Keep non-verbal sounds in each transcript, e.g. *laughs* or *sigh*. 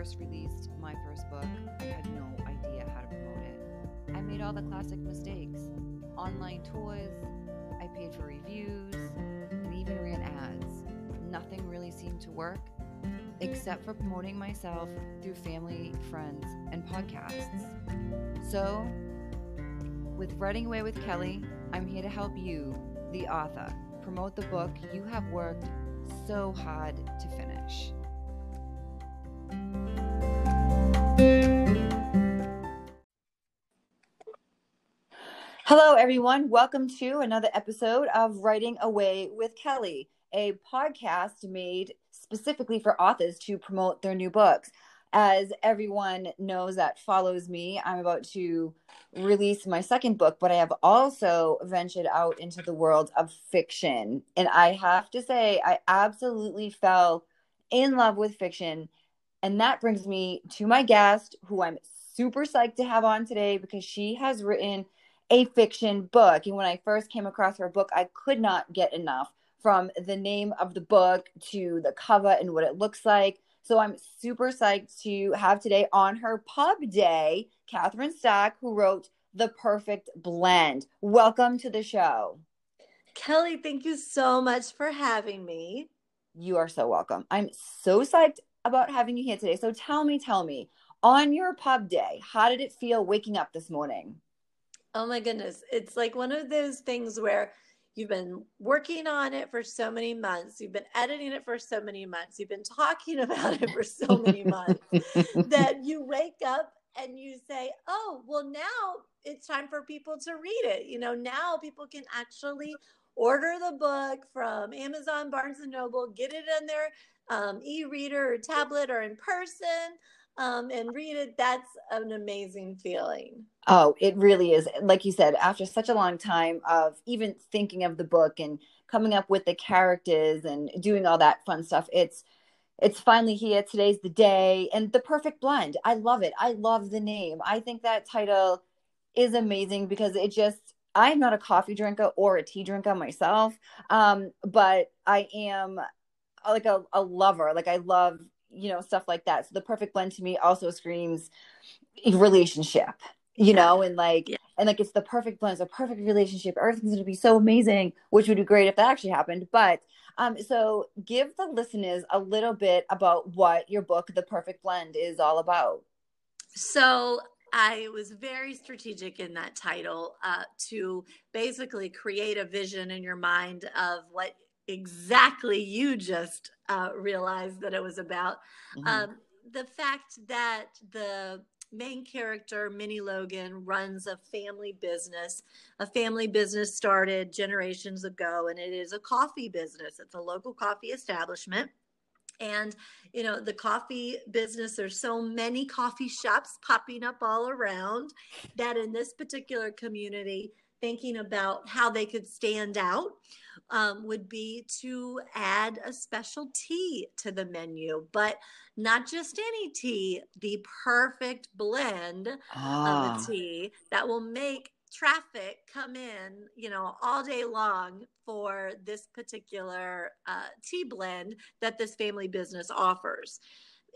first released my first book, I had no idea how to promote it. I made all the classic mistakes online toys, I paid for reviews, and even ran ads. Nothing really seemed to work except for promoting myself through family, friends, and podcasts. So, with Writing Away with Kelly, I'm here to help you, the author, promote the book you have worked so hard to Hello, everyone. Welcome to another episode of Writing Away with Kelly, a podcast made specifically for authors to promote their new books. As everyone knows that follows me, I'm about to release my second book, but I have also ventured out into the world of fiction. And I have to say, I absolutely fell in love with fiction. And that brings me to my guest, who I'm super psyched to have on today because she has written a fiction book. And when I first came across her book, I could not get enough from the name of the book to the cover and what it looks like. So I'm super psyched to have today on her pub day, Kathryn Starke, who wrote The Perfect Blend. Welcome to the show. Kelly, thank you so much for having me. You are so welcome. I'm so psyched about having you here today. So tell me, tell me, on your pub day, how did it feel waking up this morning? Oh my goodness. It's like one of those things where you've been working on it for so many months, you've been editing it for so many months, you've been talking *laughs* about it for so many months that *laughs* you wake up and you say, oh, well, now it's time for people to read it. You know, now people can actually order the book from Amazon, Barnes and Noble, get it in their um, e reader or tablet or in person um, and read it, that's an amazing feeling. Oh, it really is. Like you said, after such a long time of even thinking of the book and coming up with the characters and doing all that fun stuff, it's it's finally here. Today's the day and the perfect blend. I love it. I love the name. I think that title is amazing because it just I'm not a coffee drinker or a tea drinker myself. Um, but I am like a, a lover. Like I love you know stuff like that. So the perfect blend to me also screams relationship you know and like yeah. and like it's the perfect blend. It's a perfect relationship. Everything's going to be so amazing which would be great if that actually happened. But um so give the listeners a little bit about what your book the perfect blend is all about. So I was very strategic in that title uh, to basically create a vision in your mind of what exactly you just uh, realized that it was about. Mm-hmm. Um, the fact that the main character, Minnie Logan, runs a family business. A family business started generations ago, and it is a coffee business. It's a local coffee establishment. And, you know, the coffee business, there's so many coffee shops popping up all around that in this particular community, thinking about how they could stand out um, would be to add a special tea to the menu, but not just any tea, the perfect blend ah. of a tea that will make traffic come in, you know, all day long for this particular uh, tea blend that this family business offers.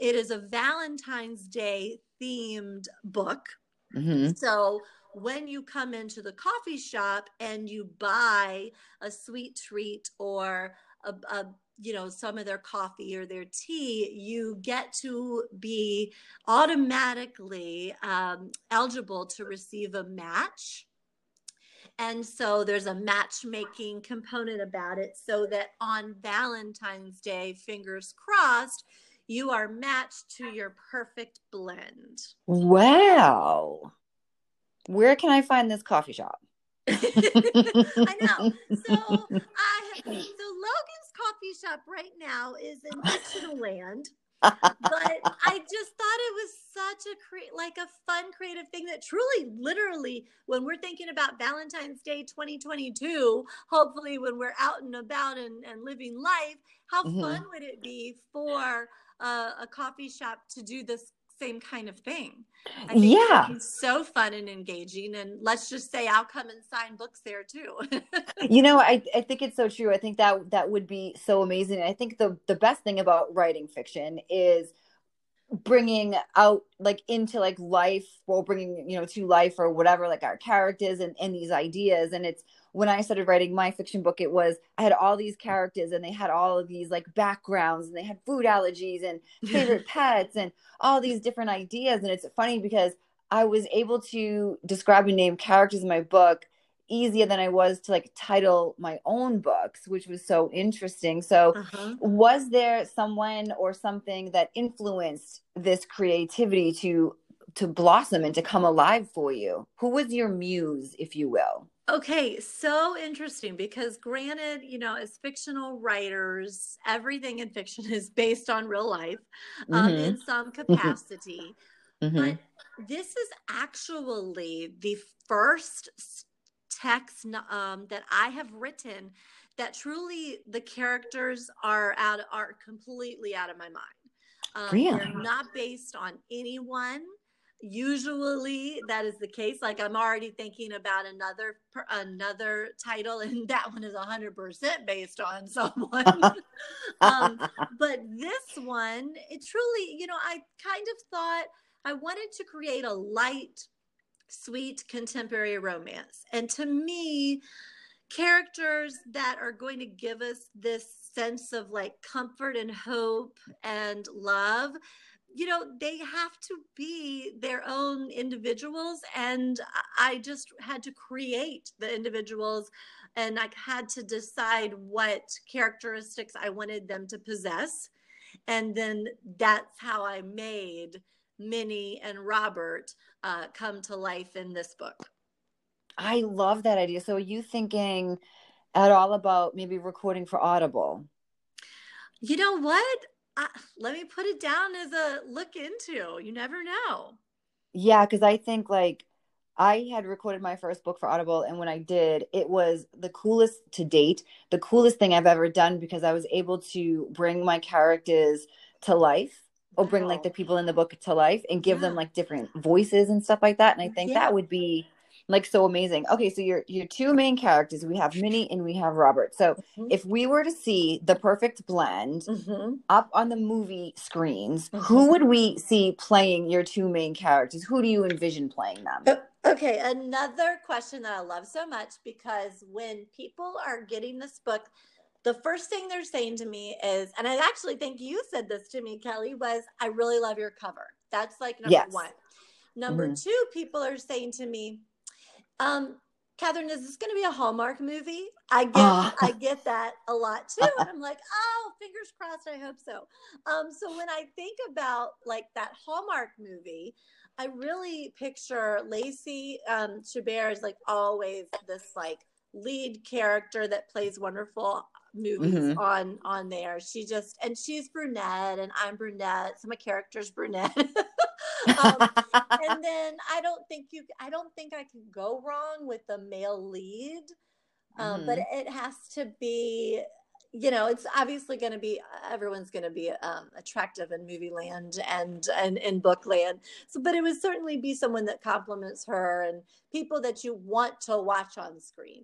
It is a Valentine's Day themed book. Mm-hmm. So when you come into the coffee shop and you buy a sweet treat or a, a you know some of their coffee or their tea you get to be automatically um, eligible to receive a match. And so there's a matchmaking component about it so that on valentine's day fingers crossed you are matched to your perfect blend. Wow where can I find this coffee shop? *laughs* I know. So I have, so Logan's coffee shop right now is in fictional land. but I just thought it was such a cre- like a fun creative thing that truly literally when we're thinking about Valentine's Day 2022 hopefully when we're out and about and, and living life how mm-hmm. fun would it be for uh, a coffee shop to do this same kind of thing. yeah. so fun and engaging. And let's just say I'll come and sign books there too. *laughs* you know, I, I think it's so true. I think that that would be so amazing. I think the, the best thing about writing fiction is bringing out like into like life or bringing you know to life or whatever like our characters and, and these ideas. And it's when i started writing my fiction book it was i had all these characters and they had all of these like backgrounds and they had food allergies and *laughs* favorite pets and all these different ideas. And it's funny because i was able to describe and name characters in my book easier than I was to like title my own books, which was so interesting. So, uh-huh. was there someone or something that influenced this creativity to to blossom and to come alive for you? Who was your muse, if you will? Okay, so interesting because granted, you know, as fictional writers, everything in fiction *laughs* is based on real life um, mm-hmm. in some capacity. Mm-hmm. But this is actually the first texts um, that I have written that truly the characters are out are completely out of my mind. Um, really? They're not based on anyone. Usually that is the case. Like I'm already thinking about another another title, and *laughs* that one is 100% based on *laughs* someone. *laughs* um, but this one, it truly, you know, I kind of thought I wanted to create a light sweet contemporary romance. And to me, characters that are going to give us this sense of like comfort and hope and love you know they have to be their own individuals and i just had to create the individuals and i had to decide what characteristics i wanted them to possess and then that's how i made minnie and robert uh, come to life in this book. I love that idea. So, are you thinking at all about maybe recording for Audible? You know what? I, let me put it down as a look into. You never know. Yeah, because I think like I had recorded my first book for Audible, and when I did, it was the coolest to date, the coolest thing I've ever done because I was able to bring my characters to life or bring like the people in the book to life and give yeah. them like different voices and stuff like that. And I think yeah. that would be like so amazing. Okay, so your your two main characters, we have Minnie and we have Robert. So mm-hmm. if we were to see the perfect blend mm-hmm. up on the movie screens, mm-hmm. who would we see playing your two main characters? Who do you envision playing them? Uh, okay, another question that I love so much because when people are getting this book, the first thing they're saying to me is, and I actually think you said this to me, Kelly, was I really love your cover. That's like number yes. one. Number mm-hmm. two, people are saying to me, um, Kathryn, is this going to be a Hallmark movie? I get, uh. I get that a lot too, and I'm like, oh, fingers crossed. I hope so. Um, so when I think about like that Hallmark movie, I really picture Lacey um, Chabert as like always this like lead character that plays wonderful movies mm-hmm. on on there. She just and she's brunette and I'm brunette. So my character's *laughs* brunette. um, and *laughs* then I don't think you I don't think I can go wrong with the male lead. Um, mm-hmm. but it has to be you know it's obviously going to be everyone's going to be um, attractive in movie land and and in book land so but it would certainly be someone that compliments her and people that you want to watch on screen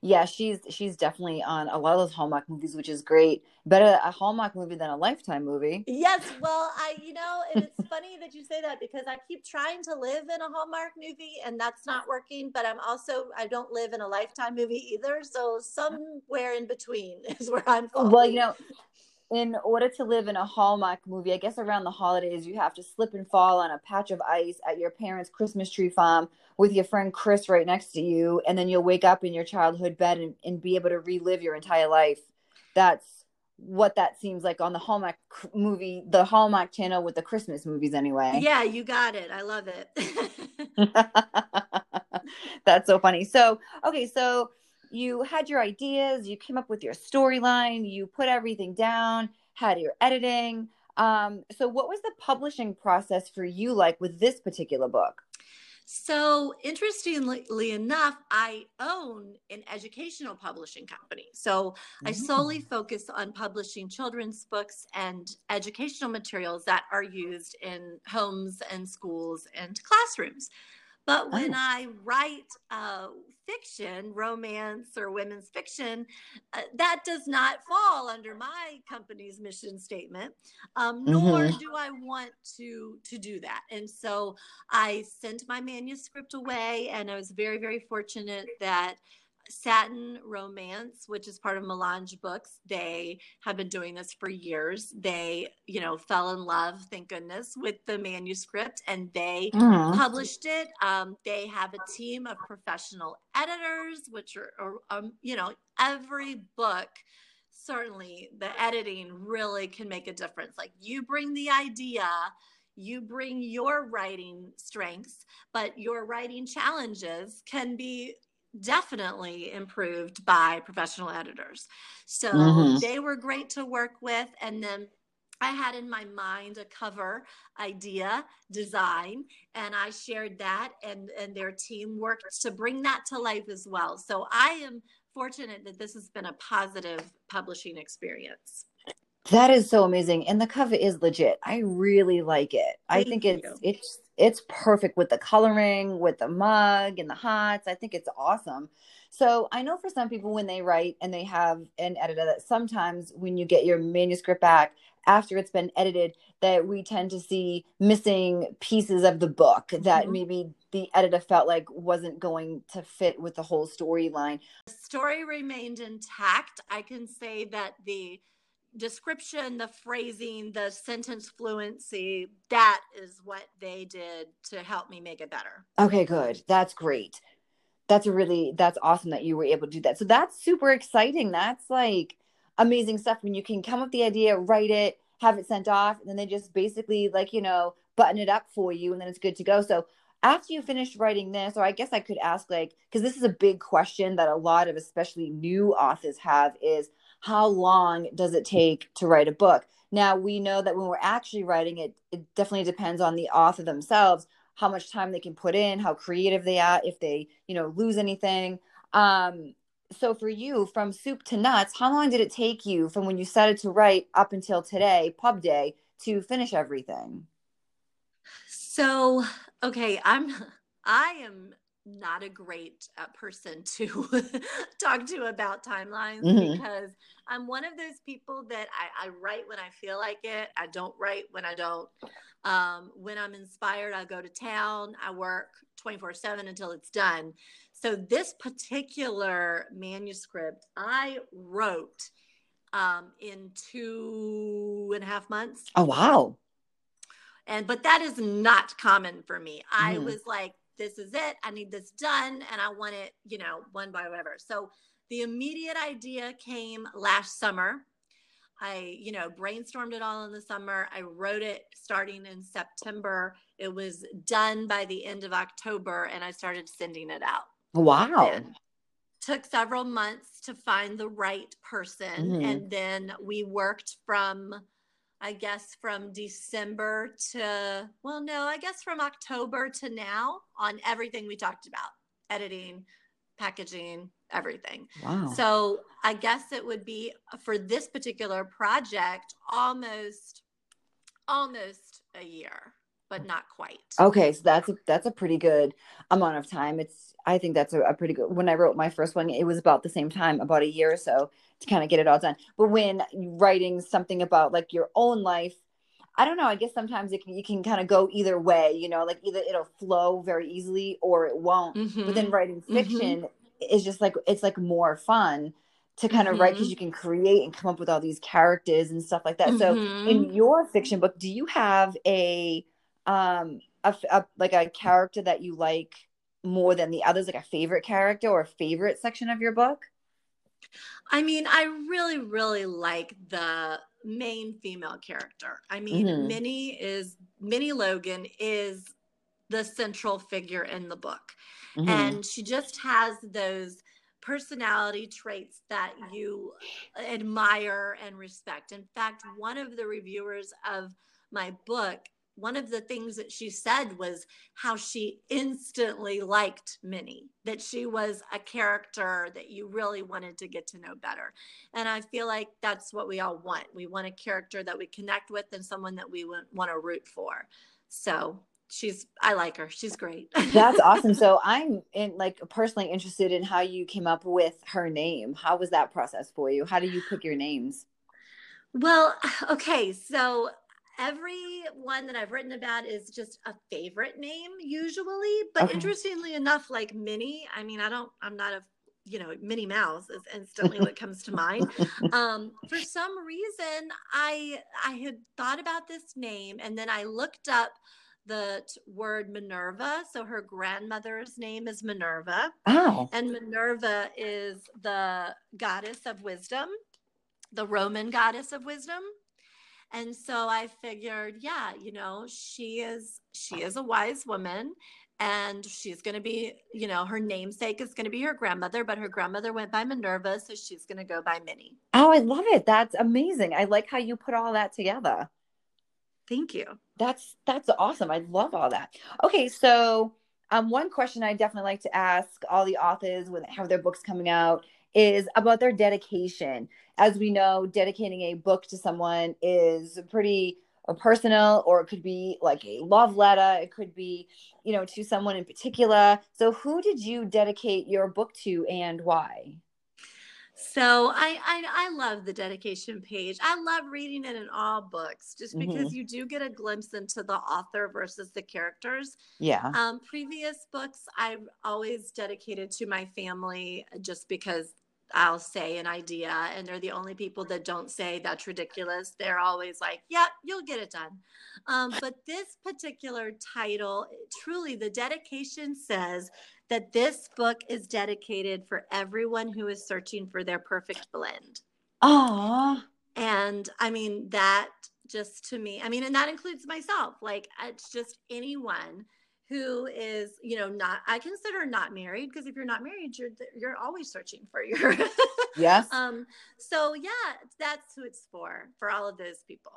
yeah, she's she's definitely on a lot of those Hallmark movies, which is great. Better a Hallmark movie than a Lifetime movie. Yes, well, I you know, and it's *laughs* funny that you say that because I keep trying to live in a Hallmark movie and that's not working, but I'm also I don't live in a Lifetime movie either, so somewhere in between *laughs* is where I'm falling. Well, you know, in order to live in a Hallmark movie, I guess around the holidays, you have to slip and fall on a patch of ice at your parents' Christmas tree farm with your friend Chris right next to you. And then you'll wake up in your childhood bed and, and be able to relive your entire life. That's what that seems like on the Hallmark movie, the Hallmark channel with the Christmas movies, anyway. Yeah, you got it. I love it. *laughs* *laughs* That's so funny. So, okay, so you had your ideas, you came up with your storyline, you put everything down, had your editing. Um, so, what was the publishing process for you like with this particular book? So, interestingly enough, I own an educational publishing company. So, I solely mm. focus on publishing children's books and educational materials that are used in homes and schools and classrooms. But when oh. I write uh, fiction, romance, or women's fiction, uh, that does not fall under my company's mission statement. Um, nor mm-hmm. do I want to to do that. And so I sent my manuscript away, and I was very very fortunate that Satin Romance, which is part of Melange Books, they have been doing this for years. They, you know, fell in love, thank goodness, with the manuscript and they mm. published it. Um, they have a team of professional editors, which are, are um, you know, every book certainly the editing really can make a difference. Like you bring the idea, you bring your writing strengths, but your writing challenges can be definitely improved by professional editors. So mm-hmm. they were great to work with. And then I had in my mind a cover idea design, and I shared that, and, and their team worked to bring that to life as well. So I am fortunate that this has been a positive publishing experience. That is so amazing. And the cover is legit. I really like it. Thank I think you. it's it's it's perfect with the coloring, with the mug and the hots. I think it's awesome. So I know for some people when they write and they have an editor that sometimes when you get your manuscript back after it's been edited that we tend to see missing pieces of the book that mm-hmm. maybe the editor felt like wasn't going to fit with the whole storyline. The story remained intact. I can say that the description, the phrasing, the sentence fluency, that is what they did to help me make it better. Okay, good. That's great. That's a really that's awesome that you were able to do that. So that's super exciting. That's like amazing stuff when you can come up with the idea, write it, have it sent off, and then they just basically like, you know, button it up for you and then it's good to go. So after you finish writing this, or I guess I could ask like, because this is a big question that a lot of especially new authors have is how long does it take to write a book? Now we know that when we're actually writing it, it definitely depends on the author themselves, how much time they can put in, how creative they are, if they, you know, lose anything. Um, so for you, from soup to nuts, how long did it take you from when you started to write up until today, pub day, to finish everything? So, okay, I'm *laughs* I am not a great uh, person to *laughs* talk to about timelines mm-hmm. because I'm one of those people that I, I, write when I feel like it. I don't write when I don't. Um, when I'm inspired, I go to town. I work 24 7 until it's done. So, this particular manuscript I wrote um, in two and a half months. Oh, wow. And, but that is not common for me. Mm. I mm-hmm. was like, this is it. I need this done and I want it, you know, one by whatever. So the immediate idea came last summer. I, you know, brainstormed it all in the summer. I wrote it starting in September. It was done by the end of October and I started sending it out. Wow. Took several months to find the right person. Mm-hmm. And then we worked from I guess from December to, well, no, I guess from October to now on everything we talked about editing, packaging, everything. Wow. So I guess it would be for this particular project almost, almost a year, but not quite. Okay. So that's, a, that's a pretty good amount of time. It's, I think that's a, a pretty good, when I wrote my first one, it was about the same time, about a year or so to kind of get it all done. But when writing something about like your own life, I don't know. I guess sometimes it can, you can kind of go either way, you know, like either it'll flow very easily or it won't. Mm-hmm. But then mm-hmm. writing fiction mm-hmm. is just like it's like more fun to kind of mm-hmm. write because you can create and come up with all these characters and stuff like that. So in mm-hmm. your fiction book, do you have a um a, a like a character that you like more than the others, like a favorite character or a favorite section of your book? I mean, I really, really like the main female character. I mean, mm-hmm. Minnie is Minnie Logan is the central figure in the book. Mm-hmm. And she just has those personality traits that you admire and respect. In fact, one of the reviewers of my book one of the things that she said was how she instantly liked Minnie, that she was a character that you really wanted to get to know better. And I feel like that's what we all want. We want a character that we connect with and someone that we want to root for. So she's I like her. She's great. *laughs* That's awesome. So I'm in like personally interested in how you came up with her name. How was that process for you? How do you pick your names? Well, *sighs* okay, so every one that I've written about is just a favorite name usually, but okay. interestingly enough, like Minnie, I mean, I don't, I'm not a you know minnie mouse is instantly what comes to mind *laughs* um, for some reason i i had thought about this name and then i looked up the t- word minerva so her grandmother's name is minerva oh. and minerva is the goddess of wisdom the roman goddess of wisdom and so i figured yeah you know she is she is a wise woman and she's going to be you know her namesake is going to be her grandmother but her grandmother went by minerva so she's going to go by minnie. Oh i love it. That's amazing. I like how you put all that together. Thank you. That's that's awesome. I love all that. Okay so um, one question i definitely like to ask all the authors when they have their books coming out is about their dedication. As we know dedicating a book to someone is pretty a personal or it could be like a love letter it could be you know to someone in particular. So who did you dedicate your book to and why so I, I, I love the dedication page. I love reading it in all books, just because mm-hmm. you do get a glimpse into the author versus the characters. Yeah. Um, previous books I've always dedicated to my family, just because I'll say an idea and they're the only people that don't say that's ridiculous. They're always like, yep, yeah, you'll get it done. Um, but this particular title, truly, the dedication says that this book is dedicated for everyone who is searching for their perfect blend. Ah. And I mean, that just to me, I mean, and that includes myself. Like, it's just anyone who is you know not i consider not married because if you're not married you're you're always searching for your *laughs* yes um so yeah that's who it's for for all of those people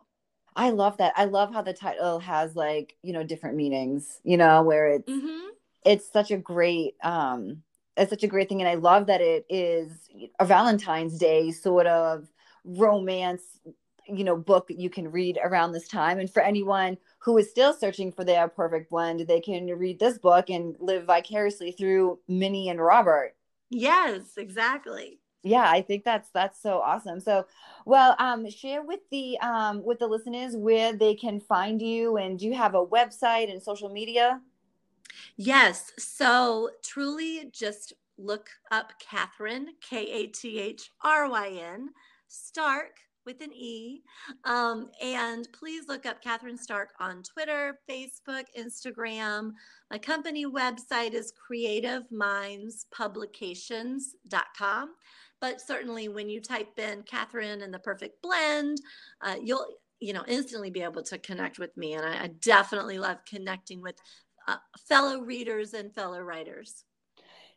i love that i love how the title has like you know different meanings you know where it's mm-hmm. It's such a great um it's such a great thing and i love that it is a valentine's day sort of romance you know book you can read around this time and for anyone who is still searching for their perfect blend they can read this book and live vicariously through minnie and robert. Yes exactly. Yeah i think that's that's so awesome. So well um share with the um with the listeners where they can find you and do you have a website and social media yes so truly just look up Kathryn, k-a-t-h-r-y-n stark with an E. Um, and please look up Kathryn Starke on Twitter, Facebook, Instagram. My company website is creativemindspublications.com. But certainly when you type in Kathryn and the perfect blend, uh, you'll you know instantly be able to connect with me. And I, I definitely love connecting with uh, fellow readers and fellow writers.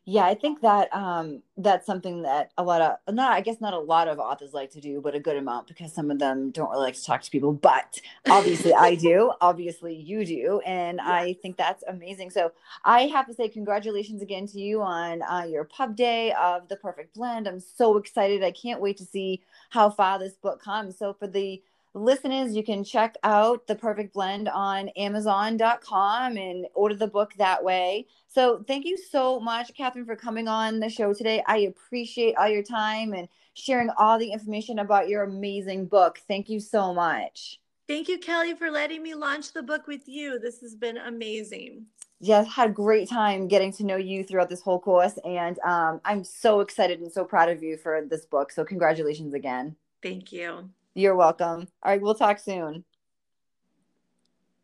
Yeah i think that um that's something that a lot of not i guess not a lot of authors like to do but a good amount because some of them don't really like to talk to people but obviously i do. *laughs* Obviously you do and yeah. i think that's amazing. So i have to say congratulations again to you on uh, your pub day of the perfect blend. I'm so excited. I can't wait to see how far this book comes. So for the listeners, you can check out The Perfect Blend on Amazon.com and order the book that way. So thank you so much, Kathryn, for coming on the show today. I appreciate all your time and sharing all the information about your amazing book. Thank you so much. Thank you, Kelly, for letting me launch the book with you. This has been amazing. Yes, had a great time getting to know you throughout this whole course. And um, I'm so excited and so proud of you for this book. So, congratulations again. Thank you. You're welcome. All right, we'll talk soon.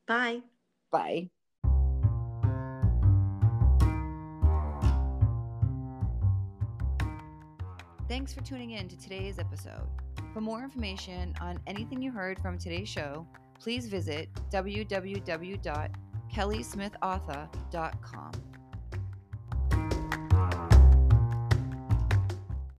Bye. Bye. Thanks for tuning in to today's episode. For more information on anything you heard from today's show, please visit www.kellysmithauthor.com.